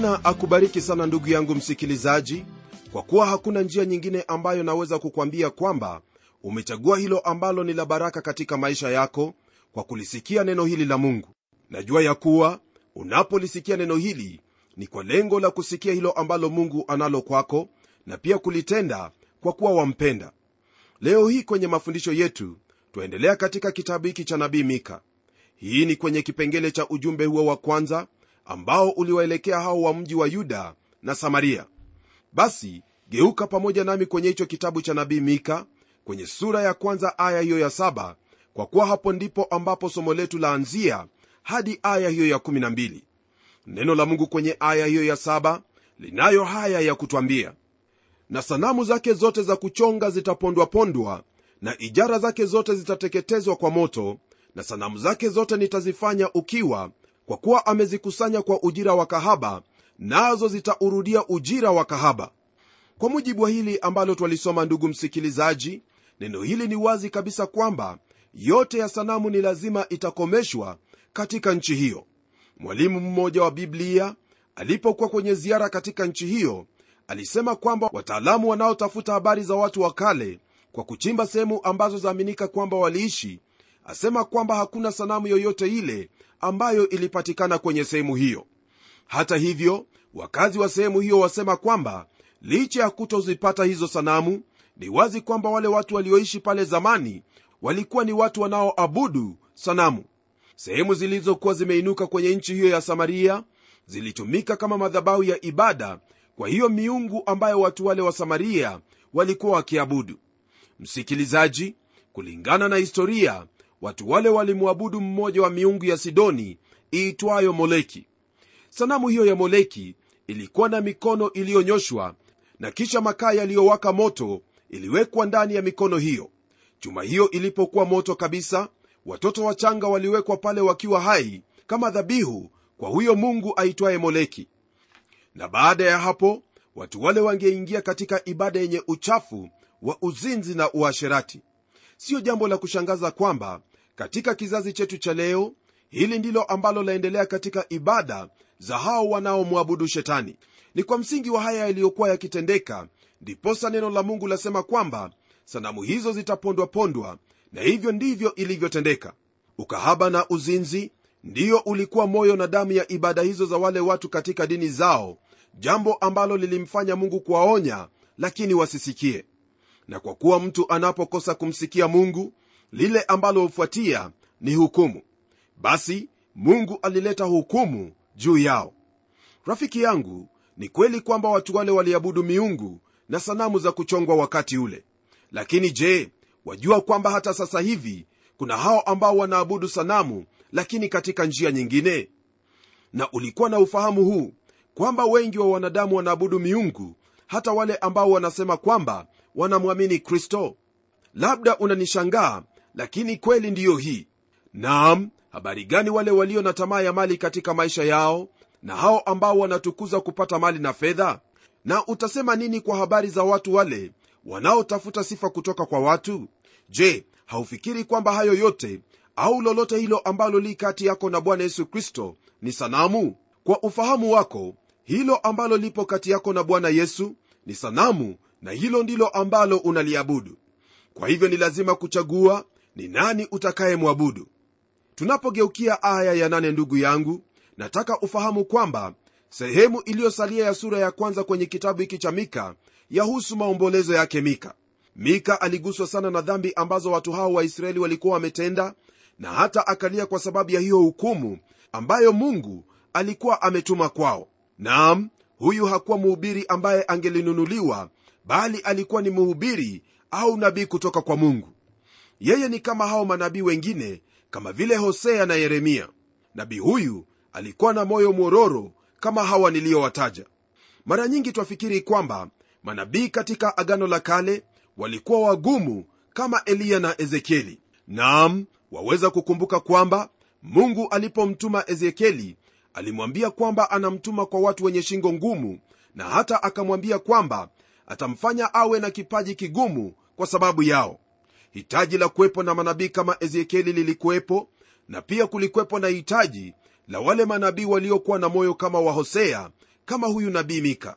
bwana akubariki sana ndugu yangu msikilizaji kwa kuwa hakuna njia nyingine ambayo naweza kukwambia kwamba umechagua hilo ambalo ni la baraka katika maisha yako kwa kulisikia neno hili la mungu. Najua ya kuwa unapolisikia neno hili ni kwa lengo la kusikia hilo ambalo mungu analo kwako na pia kulitenda kwa kuwa wampenda. Leo hii kwenye mafundisho yetu twaendelea katika kitabu hiki cha nabii mika. Hii ni kwenye kipengele cha ujumbe huo wa kwanza ambao uliwaelekea hao wa mji wa yuda na samaria. Basi geuka pamoja nami kwenye hicho kitabu cha nabii mika kwenye sura ya kwanza aya hiyo ya saba kwa kuwa hapo ndipo ambapo somo letu laanzia hadi aya hiyo ya 12 neno la mungu kwenye aya hiyo ya saba linayo haya ya kutwambia na sanamu zake zote za kuchonga zitapondwapondwa na ijara zake zote zitateketezwa kwa moto na sanamu zake zote nitazifanya ukiwa kwa kuwa amezikusanya kwa ujira wa kahaba nazo zitaurudia ujira wa kahaba. Kwa mujibu wa hili ambalo twalisoma ndugu msikilizaji neno hili ni wazi kabisa kwamba yote ya sanamu ni lazima itakomeshwa katika nchi hiyo. Mwalimu mmoja wa biblia alipokuwa kwenye ziara katika nchi hiyo alisema kwamba wataalamu wanaotafuta habari za watu wa kale kwa kuchimba sehemu ambazo zaaminika kwamba waliishi asema kwamba hakuna sanamu yoyote ile ambayo ilipatikana kwenye sehemu hiyo. Hata hivyo wakazi wa sehemu hiyo wasema kwamba licha ya kutozipata hizo sanamu ni wazi kwamba wale watu walioishi pale zamani walikuwa ni watu wanaoabudu sanamu. Sehemu zilizokuwa zimeinuka kwenye nchi hiyo ya samaria zilitumika kama madhabahu ya ibada kwa hiyo miungu ambayo watu wale wa samaria walikuwa wakiabudu. Msikilizaji kulingana na historia watu wale walimwabudu mmoja wa miungu ya sidoni iitwayo moleki. Sanamu hiyo ya moleki ilikuwa na mikono iliyonyoshwa na kisha makaa yaliyowaka moto iliwekwa ndani ya mikono hiyo. Chuma hiyo ilipokuwa moto kabisa watoto wachanga waliwekwa pale wakiwa hai kama dhabihu kwa huyo mungu aitwaye moleki. Na baada ya hapo watu wale wangeingia katika ibada yenye uchafu wa uzinzi na uasherati siyo jambo la kushangaza kwamba katika kizazi chetu cha leo hili ndilo ambalo laendelea katika ibada za hao wanaomwabudu shetani. Ni kwa msingi wa haya yaliyokuwa yakitendeka ndiposa neno la mungu lasema kwamba sanamu hizo zitapondwapondwa na hivyo ndivyo ilivyotendeka. Ukahaba na uzinzi ndiyo ulikuwa moyo na damu ya ibada hizo za wale watu katika dini zao jambo ambalo lilimfanya mungu kuwaonya lakini wasisikie na kwa kuwa mtu anapokosa kumsikia mungu lile ambalo hufuatia ni hukumu. Basi mungu alileta hukumu juu yao. Rafiki yangu ni kweli kwamba watu wale waliabudu miungu na sanamu za kuchongwa wakati ule. Lakini je wajua kwamba hata sasa hivi kuna hao ambao wanaabudu sanamu lakini katika njia nyingine? Na ulikuwa na ufahamu huu kwamba wengi wa wanadamu wanaabudu miungu hata wale ambao wanasema kwamba wanamwamini kristo? Labda unanishangaa lakini kweli ndiyo hii. Naam habari gani wale walio na tamaa ya mali katika maisha yao na hao ambao wanatukuza kupata mali na fedha? Na utasema nini kwa habari za watu wale wanaotafuta sifa kutoka kwa watu? Je haufikiri kwamba hayo yote au lolote hilo ambalo li kati yako na bwana yesu kristo ni sanamu? Kwa ufahamu wako hilo ambalo lipo kati yako na bwana yesu ni sanamu na hilo ndilo ambalo unaliabudu. Kwa hivyo ni lazima kuchagua ni nani utakayemwabudu. Tunapogeukia aya ya nane ndugu yangu nataka ufahamu kwamba sehemu iliyosalia ya sura ya kwanza kwenye kitabu hiki cha mika yahusu maombolezo yake mika. Mika aliguswa sana na dhambi ambazo watu hao waisraeli walikuwa wametenda na hata akalia kwa sababu ya hiyo hukumu ambayo mungu alikuwa ametuma kwao. Naam huyu hakuwa mhubiri ambaye angelinunuliwa bali alikuwa ni mhubiri au nabii kutoka kwa mungu. Yeye ni kama hao manabii wengine kama vile hosea na yeremia. Nabii huyu alikuwa na moyo mwororo kama hawa niliyowataja mara nyingi twafikiri kwamba manabii katika agano la kale walikuwa wagumu kama eliya na ezekieli. Naam waweza kukumbuka kwamba mungu alipomtuma ezekieli alimwambia kwamba anamtuma kwa watu wenye shingo ngumu na hata akamwambia kwamba atamfanya awe na kipaji kigumu kwa sababu yao. Hitaji la kuwepo na manabii kama ezekieli lilikuwepo na pia kulikuwepo na hitaji la wale manabii waliokuwa na moyo kama wa hosea kama huyu nabii mika.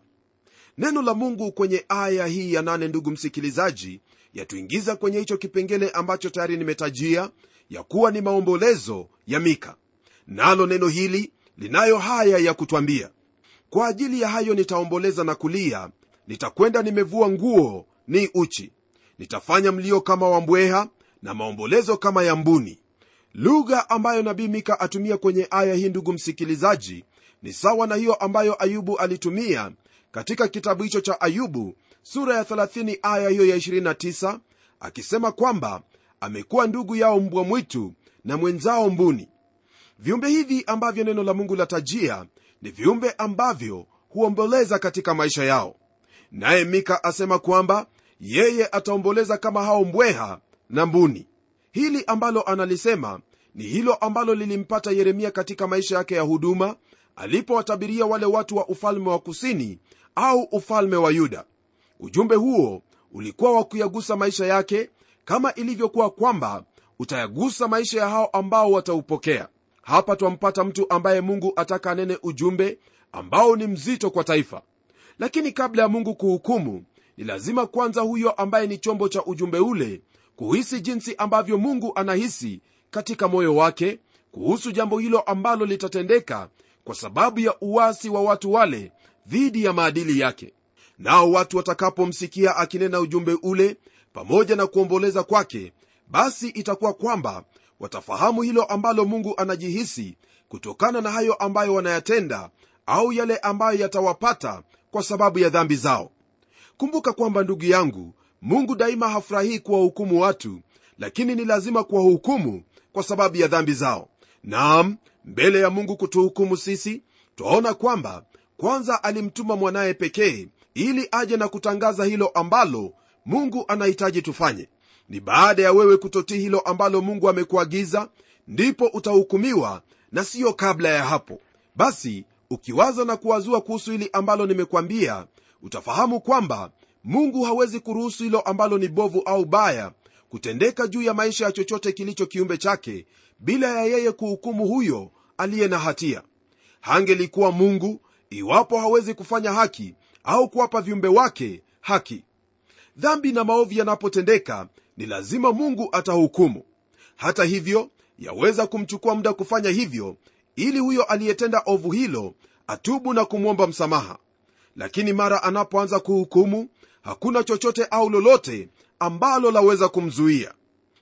Neno la mungu kwenye aya hii ya nane ndugu msikilizaji yatuingiza kwenye hicho kipengele ambacho tayari nimetajia ya kuwa ni maombolezo ya mika. Nalo neno hili linayo haya ya kutwambia kwa ajili ya hayo nitaomboleza na kulia nitakwenda nimevua nguo ni uchi. Nitafanya mlio kama wa mbweha na maombolezo kama ya mbuni. Lugha ambayo nabii mika atumia kwenye aya hii ndugu msikilizaji ni sawa na hiyo ambayo ayubu alitumia katika kitabu hicho cha ayubu sura ya 30 aya hiyo ya 29 akisema kwamba amekuwa ndugu yao mbwa mwitu na mwenzao mbuni. Viumbe hivi ambavyo neno la mungu latajia ni viumbe ambavyo huomboleza katika maisha yao naye mika asema kwamba yeye ataomboleza kama hao mbweha na mbuni. Hili ambalo analisema ni hilo ambalo lilimpata yeremia katika maisha yake ya huduma alipowatabiria wale watu wa ufalme wa kusini au ufalme wa yuda. Ujumbe huo ulikuwa wa kuyagusa maisha yake kama ilivyokuwa kwamba utayagusa maisha ya hao ambao wataupokea. Hapa twampata mtu ambaye mungu ataka anene ujumbe ambao ni mzito kwa taifa lakini kabla ya mungu kuhukumu ni lazima kwanza huyo ambaye ni chombo cha ujumbe ule kuhisi jinsi ambavyo mungu anahisi katika moyo wake kuhusu jambo hilo ambalo litatendeka kwa sababu ya uwasi wa watu wale dhidi ya maadili yake. Nao watu watakapomsikia akinena ujumbe ule pamoja na kuomboleza kwake basi itakuwa kwamba watafahamu hilo ambalo mungu anajihisi kutokana na hayo ambayo wanayatenda au yale ambayo yatawapata kwa sababu ya dhambi zao. Kumbuka kwamba ndugu yangu mungu daima hafurahii kuwahukumu watu lakini ni lazima kuwahukumu kwa sababu ya dhambi zao. Naam mbele ya mungu kutuhukumu sisi twaona kwamba kwanza alimtuma mwanaye pekee ili aje na kutangaza hilo ambalo mungu anahitaji tufanye. Ni baada ya wewe kutotii hilo ambalo mungu amekuagiza ndipo utahukumiwa na siyo kabla ya hapo. Basi ukiwaza na kuwazua kuhusu hili ambalo nimekwambia utafahamu kwamba mungu hawezi kuruhusu hilo ambalo ni bovu au baya kutendeka juu ya maisha ya chochote kilicho kiumbe chake bila ya yeye kuhukumu huyo aliye na hatia. Hangelikuwa mungu iwapo hawezi kufanya haki au kuwapa viumbe wake haki. Dhambi na maovu yanapotendeka ni lazima mungu atahukumu. Hata hivyo yaweza kumchukua muda kufanya hivyo ili huyo aliyetenda ovu hilo atubu na kumwomba msamaha. Lakini mara anapoanza kuhukumu hakuna chochote au lolote ambalo laweza kumzuia.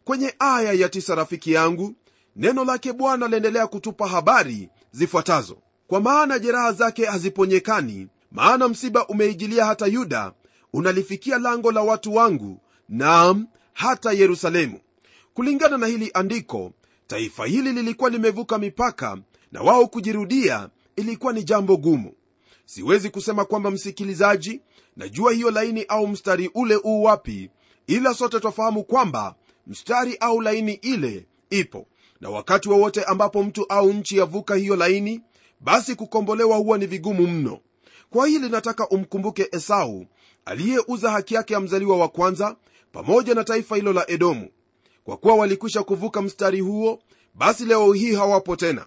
Kwenye aya ya tisa rafiki yangu neno lake bwana laendelea kutupa habari zifuatazo. Kwa maana jeraha zake haziponyekani maana msiba umeijilia hata yuda unalifikia lango la watu wangu naam hata yerusalemu. Kulingana na hili andiko taifa hili lilikuwa limevuka mipaka na wao kujirudia ilikuwa ni jambo gumu. Siwezi kusema kwamba msikilizaji najua hiyo laini au mstari ule uu wapi ila sote twafahamu kwamba mstari au laini ile ipo. Na wakati wowote wa ambapo mtu au nchi yavuka hiyo laini basi kukombolewa huwa ni vigumu mno. Kwa hili nataka umkumbuke esau aliyeuza haki yake ya mzaliwa wa kwanza pamoja na taifa hilo la edomu. Kwa kuwa walikwisha kuvuka mstari huo basi leo hii hawapo tena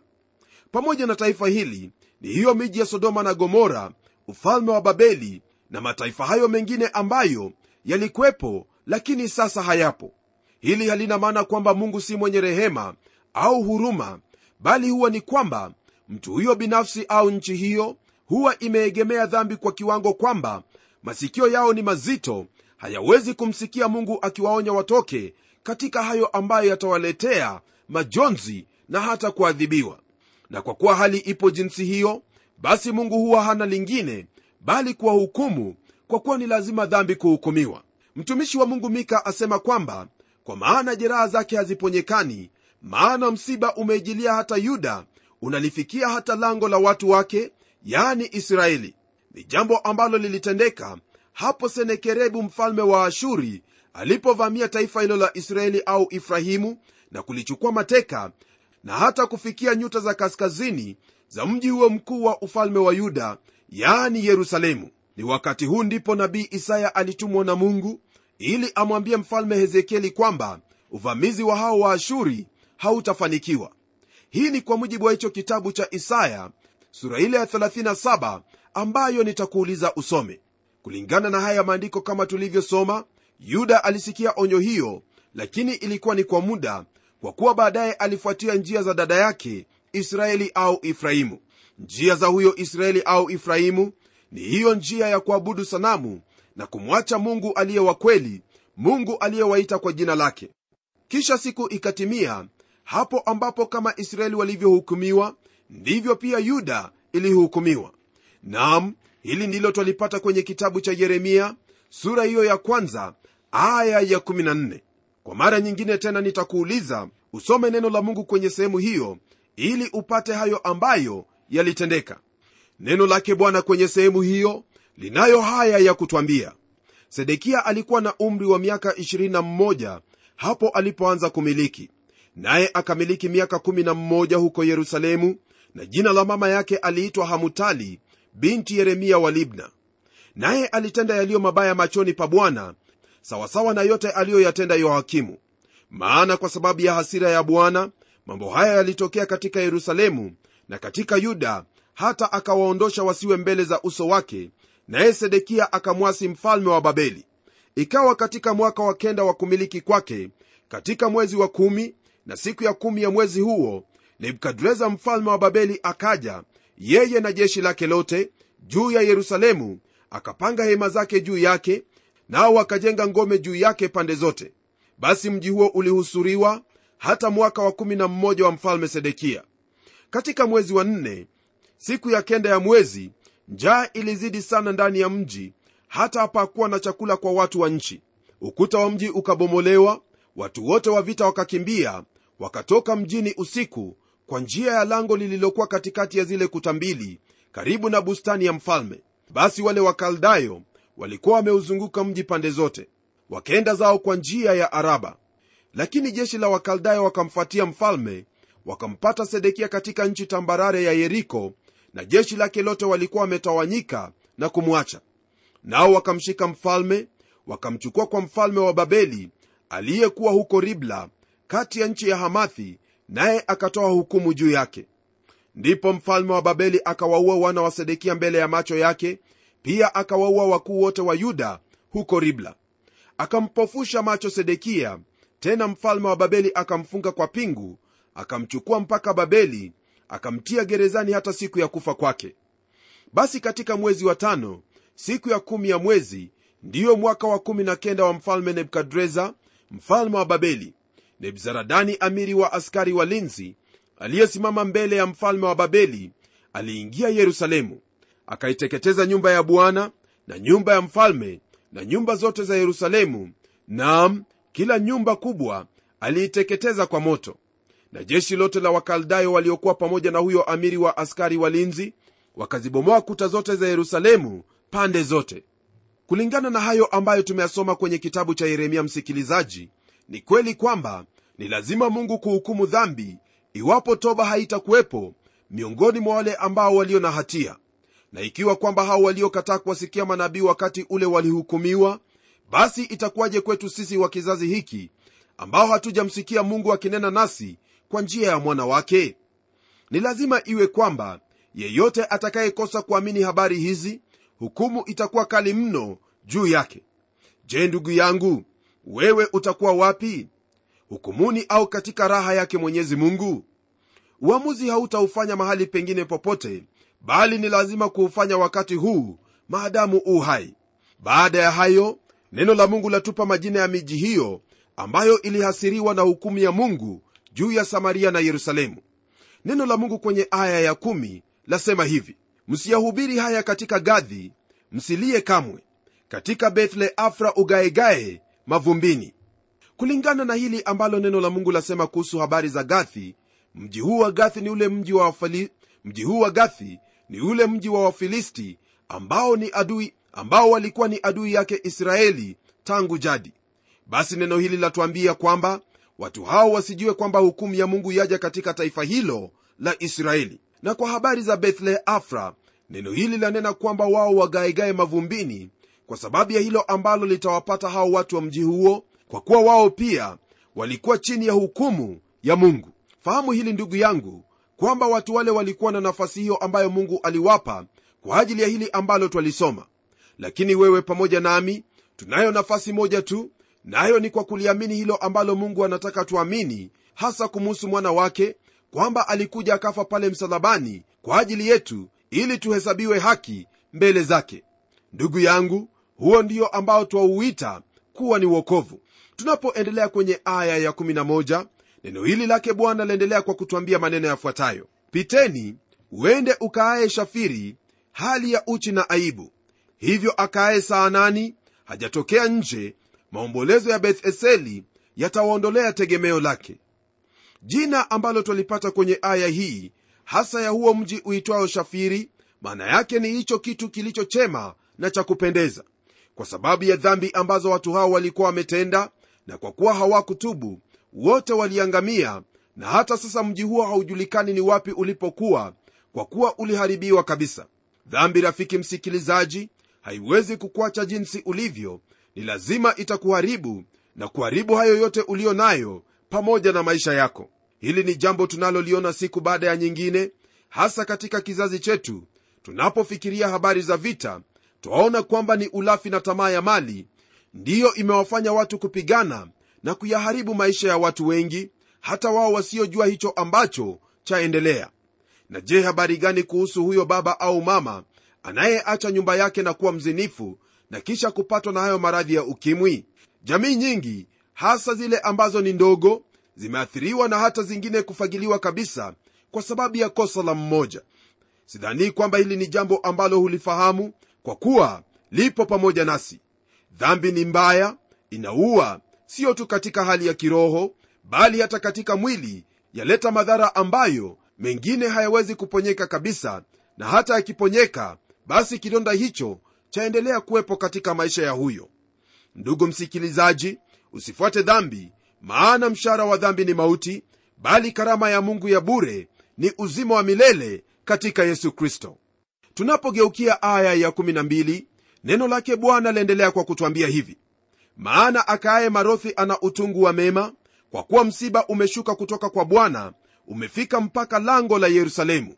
pamoja na taifa hili ni hiyo miji ya sodoma na gomora ufalme wa babeli na mataifa hayo mengine ambayo yalikwepo lakini sasa hayapo. Hili halina maana kwamba mungu si mwenye rehema au huruma bali huwa ni kwamba mtu huyo binafsi au nchi hiyo huwa imeegemea dhambi kwa kiwango kwamba masikio yao ni mazito hayawezi kumsikia mungu akiwaonya watoke katika hayo ambayo yatawaletea majonzi na hata kuadhibiwa na kwa kuwa hali ipo jinsi hiyo basi mungu huwa hana lingine bali kuwahukumu kwa kuwa ni lazima dhambi kuhukumiwa. Mtumishi wa mungu mika asema kwamba kwa maana jeraha zake haziponyekani maana msiba umeijilia hata yuda unalifikia hata lango la watu wake yani israeli. Ni jambo ambalo lilitendeka hapo senekerebu mfalme wa ashuri alipovamia taifa hilo la israeli au ifrahimu na kulichukua mateka na hata kufikia nyuta za kaskazini za mji huo mkuu wa ufalme wa yuda yaani yerusalemu. Ni wakati huu ndipo nabii isaya alitumwa na mungu ili amwambie mfalme hezekieli kwamba uvamizi wa hao wa ashuri hautafanikiwa. Hii ni kwa mujibu wa hicho kitabu cha isaya sura ile ya 37 ambayo nitakuuliza usome. Kulingana na haya maandiko kama tulivyosoma yuda alisikia onyo hiyo lakini ilikuwa ni kwa muda kwa kuwa baadaye alifuatia njia za dada yake israeli au ifrahimu njia za huyo israeli au ifrahimu ni hiyo njia ya kuabudu sanamu na kumwacha mungu aliye wa kweli mungu aliyewaita kwa jina lake. Kisha siku ikatimia hapo ambapo kama israeli walivyohukumiwa ndivyo pia yuda ilihukumiwa. Nam hili ndilo twalipata kwenye kitabu cha yeremia sura hiyo ya kwanza aya ya 14 kwa mara nyingine tena nitakuuliza usome neno la mungu kwenye sehemu hiyo ili upate hayo ambayo yalitendeka. Neno lake bwana kwenye sehemu hiyo linayo haya ya kutwambia. Sedekia alikuwa na umri wa miaka 21 hapo alipoanza kumiliki. Naye akamiliki miaka 11 huko yerusalemu na jina la mama yake aliitwa hamutali binti yeremia wa libna. Naye alitenda yaliyo mabaya machoni pa bwana sawasawa na yote aliyoyatenda yoakimu. Maana kwa sababu ya hasira ya bwana mambo haya yalitokea katika yerusalemu na katika yuda hata akawaondosha wasiwe mbele za uso wake naye sedekia akamwasi mfalme wa babeli. Ikawa katika mwaka wa kenda wa kumiliki kwake katika mwezi wa kumi na siku ya kumi ya mwezi huo nebukadreza mfalme wa babeli akaja yeye na jeshi lake lote juu ya yerusalemu akapanga hema zake juu yake nao wakajenga ngome juu yake pande zote. Basi mji huo ulihusuriwa hata mwaka wa 11 wa mfalme sedekia. Katika mwezi wa nne siku ya kenda ya mwezi njaa ilizidi sana ndani ya mji hata hapakuwa na chakula kwa watu wa nchi. Ukuta wa mji ukabomolewa watu wote wa vita wakakimbia wakatoka mjini usiku kwa njia ya lango lililokuwa katikati ya zile kuta mbili karibu na bustani ya mfalme. Basi wale wakaldayo walikuwa wameuzunguka mji pande zote wakaenda zao kwa njia ya araba. Lakini jeshi la wakaldayo wakamfuatia mfalme wakampata sedekia katika nchi tambarare ya yeriko na jeshi lake lote walikuwa wametawanyika na kumwacha. Nao wakamshika mfalme wakamchukua kwa mfalme wa babeli aliyekuwa huko ribla kati ya nchi ya hamathi naye akatoa hukumu juu yake. Ndipo mfalme wa babeli akawaua wana wa sedekia mbele ya macho yake pia akawaua wakuu wote wa yuda huko ribla. Akampofusha macho sedekia tena mfalme wa babeli akamfunga kwa pingu akamchukua mpaka babeli akamtia gerezani hata siku ya kufa kwake. Basi katika mwezi wa tano siku ya kumi ya mwezi ndiyo mwaka wa kumi na kenda wa mfalme nebukadreza mfalme wa babeli. Nebzaradani amiri wa askari walinzi aliyesimama mbele ya mfalme wa babeli aliingia yerusalemu akaiteketeza nyumba ya bwana na nyumba ya mfalme na nyumba zote za yerusalemu naam kila nyumba kubwa aliiteketeza kwa moto. Na jeshi lote la wakaldayo waliokuwa pamoja na huyo amiri wa askari walinzi wakazibomoa kuta zote za yerusalemu pande zote. Kulingana na hayo ambayo tumeyasoma kwenye kitabu cha yeremia msikilizaji ni kweli kwamba ni lazima mungu kuhukumu dhambi iwapo toba haitakuwepo miongoni mwa wale ambao walio na hatia na ikiwa kwamba hao waliokataa kuwasikia manabii wakati ule walihukumiwa basi itakuwaje kwetu sisi wa kizazi hiki ambao hatujamsikia mungu akinena nasi kwa njia ya mwana wake? Ni lazima iwe kwamba yeyote atakayekosa kuamini habari hizi hukumu itakuwa kali mno juu yake. Je ndugu yangu wewe utakuwa wapi? Hukumuni au katika raha yake mwenyezi mungu? Uamuzi hautaufanya mahali pengine popote bali ni lazima kuufanya wakati huu maadamu u hai. Baada ya hayo neno la mungu latupa majina ya miji hiyo ambayo ilihasiriwa na hukumu ya mungu juu ya samaria na yerusalemu. Neno la mungu kwenye aya ya kumi lasema hivi msiyahubiri haya katika gadhi msilie kamwe. Katika bethle afra ugaegae mavumbini. Kulingana na hili ambalo neno la mungu lasema kuhusu habari za gathi mji huu wa gathi ni ule mji wa wafali, mji huu wa gathi ni ule mji wa wafilisti ambao ni adui ambao walikuwa ni adui yake israeli tangu jadi. Basi neno hili latuambia kwamba watu hao wasijue kwamba hukumu ya mungu yaja katika taifa hilo la israeli. Na kwa habari za bethle afra neno hili lanena kwamba wao wagaegae mavumbini kwa sababu ya hilo ambalo litawapata hao watu wa mji huo kwa kuwa wao pia walikuwa chini ya hukumu ya mungu. Fahamu hili ndugu yangu kwamba watu wale walikuwa na nafasi hiyo ambayo mungu aliwapa kwa ajili ya hili ambalo twalisoma. Lakini wewe pamoja nami tunayo nafasi moja tu nayo na ni kwa kuliamini hilo ambalo mungu anataka tuamini hasa kumuhusu mwana wake kwamba alikuja akafa pale msalabani kwa ajili yetu ili tuhesabiwe haki mbele zake. Ndugu yangu huo ndio ambao twauita kuwa ni uokovu tunapoendelea kwenye aya ya11 neno hili lake bwana laendelea kwa kutwambia maneno yafuatayo. Piteni uende ukaaye shafiri hali ya uchi na aibu. Hivyo akaaye saanani hajatokea nje maombolezo ya betheseli yatawaondolea tegemeo lake. Jina ambalo twalipata kwenye aya hii hasa ya huo mji uitwao shafiri maana yake ni hicho kitu kilichochema na cha kupendeza. Kwa sababu ya dhambi ambazo watu hao walikuwa wametenda na kwa kuwa hawakutubu wote waliangamia na hata sasa mji huo haujulikani ni wapi ulipokuwa kwa kuwa uliharibiwa kabisa. Dhambi rafiki msikilizaji haiwezi kukuacha jinsi ulivyo. Ni lazima itakuharibu na kuharibu hayo yote uliyo nayo pamoja na maisha yako. Hili ni jambo tunaloliona siku baada ya nyingine hasa katika kizazi chetu. Tunapofikiria habari za vita twaona kwamba ni ulafi na tamaa ya mali. Ndiyo imewafanya watu kupigana na kuyaharibu maisha ya watu wengi hata wao wasiojua hicho ambacho chaendelea. Na je habari gani kuhusu huyo baba au mama anayeacha nyumba yake na kuwa mzinifu na kisha kupatwa na hayo maradhi ya ukimwi? Jamii nyingi hasa zile ambazo ni ndogo zimeathiriwa na hata zingine kufagiliwa kabisa kwa sababu ya kosa la mmoja. Sidhanii kwamba hili ni jambo ambalo hulifahamu kwa kuwa lipo pamoja nasi. Dhambi ni mbaya inaua sio tu katika hali ya kiroho bali hata katika mwili yaleta madhara ambayo mengine hayawezi kuponyeka kabisa na hata yakiponyeka basi kidonda hicho chaendelea kuwepo katika maisha ya huyo. Ndugu msikilizaji usifuate dhambi maana mshara wa dhambi ni mauti bali karama ya mungu ya bure ni uzima wa milele katika yesu kristo. Tunapogeukia aya ya 12 neno lake bwana laendelea kwa kutwambia hivi maana akaaye marothi ana utungu wa mema kwa kuwa msiba umeshuka kutoka kwa bwana umefika mpaka lango la yerusalemu.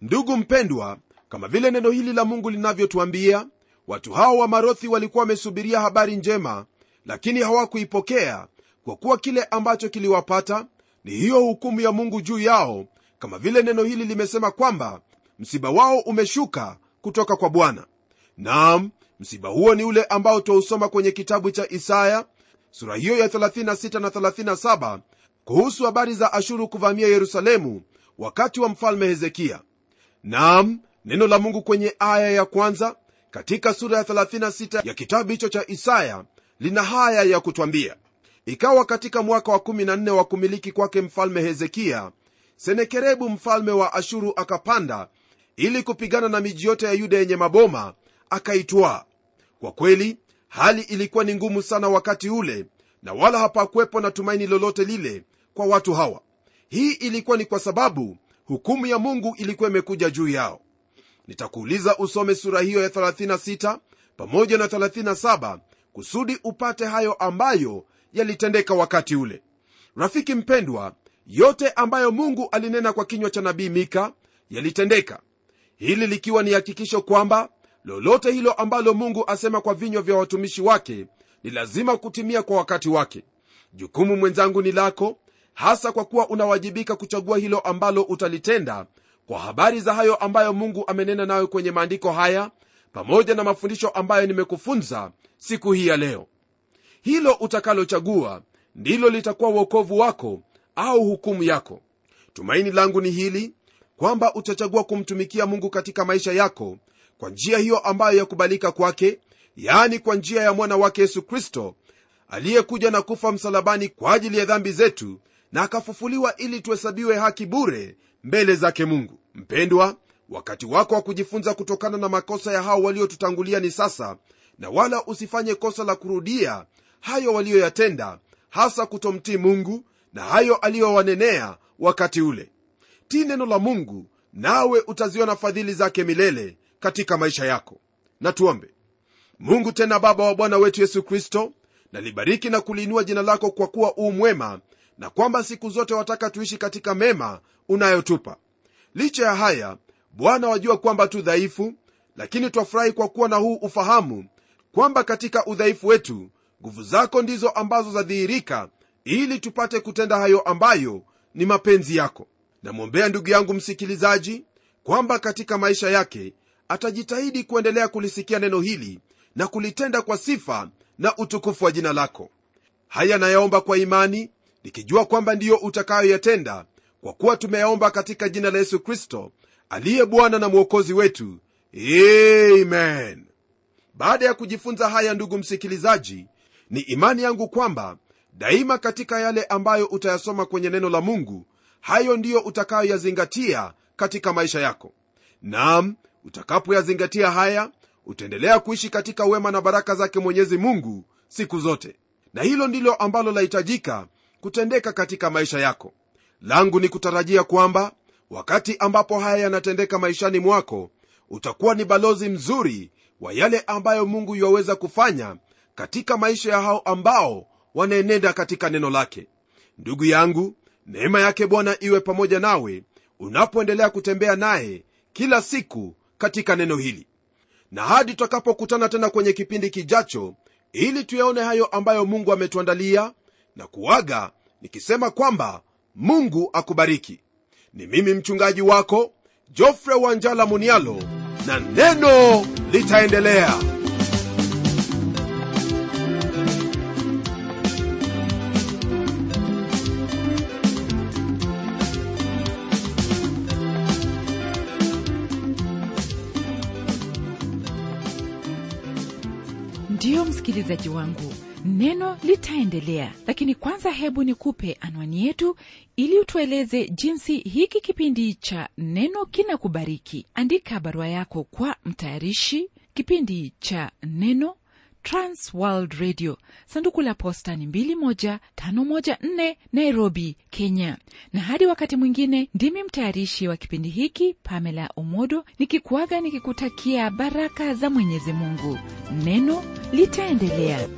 Ndugu mpendwa kama vile neno hili la mungu linavyotuambia watu hao wa marothi walikuwa wamesubiria habari njema lakini hawakuipokea kwa kuwa kile ambacho kiliwapata ni hiyo hukumu ya mungu juu yao kama vile neno hili limesema kwamba msiba wao umeshuka kutoka kwa bwana. Naam msiba huo ni ule ambao twausoma kwenye kitabu cha isaya sura hiyo ya 36 na 37 kuhusu habari za ashuru kuvamia yerusalemu wakati wa mfalme hezekia. Nam neno la mungu kwenye aya ya kwanza katika sura ya 36 ya kitabu hicho cha isaya lina haya ya kutwambia. Ikawa katika mwaka wa 14 wa kumiliki kwake mfalme hezekia senekerebu mfalme wa ashuru akapanda ili kupigana na miji yote ya yuda yenye maboma akaitwaa kwa kweli hali ilikuwa ni ngumu sana wakati ule na wala hapakuwepo na tumaini lolote lile kwa watu hawa. Hii ilikuwa ni kwa sababu hukumu ya mungu ilikuwa imekuja juu yao. Nitakuuliza usome sura hiyo ya 36 pamoja na 37 kusudi upate hayo ambayo yalitendeka wakati ule. Rafiki mpendwa yote ambayo mungu alinena kwa kinywa cha nabii mika yalitendeka. Hili likiwa ni hakikisho kwamba lolote hilo ambalo mungu asema kwa vinywa vya watumishi wake ni lazima kutimia kwa wakati wake. Jukumu mwenzangu ni lako hasa kwa kuwa unawajibika kuchagua hilo ambalo utalitenda. Kwa habari za hayo ambayo mungu amenena nayo kwenye maandiko haya pamoja na mafundisho ambayo nimekufunza siku hii ya leo. Hilo utakalochagua ndilo litakuwa uokovu wako au hukumu yako. Tumaini langu ni hili kwamba utachagua kumtumikia mungu katika maisha yako kwa njia hiyo ambayo yakubalika kwake yaani kwa njia ya mwana wake yesu kristo aliyekuja na kufa msalabani kwa ajili ya dhambi zetu na akafufuliwa ili tuhesabiwe haki bure mbele zake mungu. Mpendwa wakati wako wa kujifunza kutokana na makosa ya hao waliotutangulia ni sasa na wala usifanye kosa la kurudia hayo waliyoyatenda hasa kutomtii mungu na hayo aliyowanenea wakati ule. Tii neno la mungu nawe utaziona fadhili zake milele katika maisha yako. Na tuombe. Mungu tena baba wa bwana wetu yesu kristo nalibariki na kuliinua jina lako kwa kuwa uu mwema na kwamba siku zote wataka tuishi katika mema unayotupa. Licha ya haya bwana wajua kwamba tu dhaifu lakini twafurahi kwa kuwa na huu ufahamu kwamba katika udhaifu wetu nguvu zako ndizo ambazo zadhihirika ili tupate kutenda hayo ambayo ni mapenzi yako. Namwombea ndugu yangu msikilizaji kwamba katika maisha yake atajitahidi kuendelea kulisikia neno hili na kulitenda kwa sifa na utukufu wa jina lako. Haya nayaomba kwa imani nikijua kwamba ndiyo utakayoyatenda kwa kuwa tumeyaomba katika jina la yesu kristo aliye bwana na mwokozi wetu. Amen. Baada ya kujifunza haya ndugu msikilizaji ni imani yangu kwamba daima katika yale ambayo utayasoma kwenye neno la mungu hayo ndiyo utakayoyazingatia katika maisha yako. Nam utakapoyazingatia haya utaendelea kuishi katika wema na baraka zake mwenyezi mungu siku zote. Na hilo ndilo ambalo lahitajika kutendeka katika maisha yako. Langu ni kutarajia kwamba wakati ambapo haya yanatendeka maishani mwako utakuwa ni balozi mzuri wa yale ambayo mungu yuwaweza kufanya katika maisha ya hao ambao wanaenenda katika neno lake. Ndugu yangu neema yake bwana iwe pamoja nawe unapoendelea kutembea naye kila siku katika neno hili. Na hadi tutakapokutana tena kwenye kipindi kijacho ili tuyaone hayo ambayo mungu ametuandalia na kuaga nikisema kwamba mungu akubariki. Ni mimi mchungaji wako jofre wanjala munialo na neno litaendelea msikilizaji wangu neno litaendelea lakini kwanza hebu nikupe anwani yetu ili utueleze jinsi hiki kipindi cha neno kinakubariki. Andika barua yako kwa mtayarishi kipindi cha neno transworld radio. Sanduku la posta ni 21514 nairobi kenya. Na hadi wakati mwingine ndimi mtayarishi wa kipindi hiki pamela omodo nikikuaga nikikutakia baraka za mwenyezi mungu. Neno litaendelea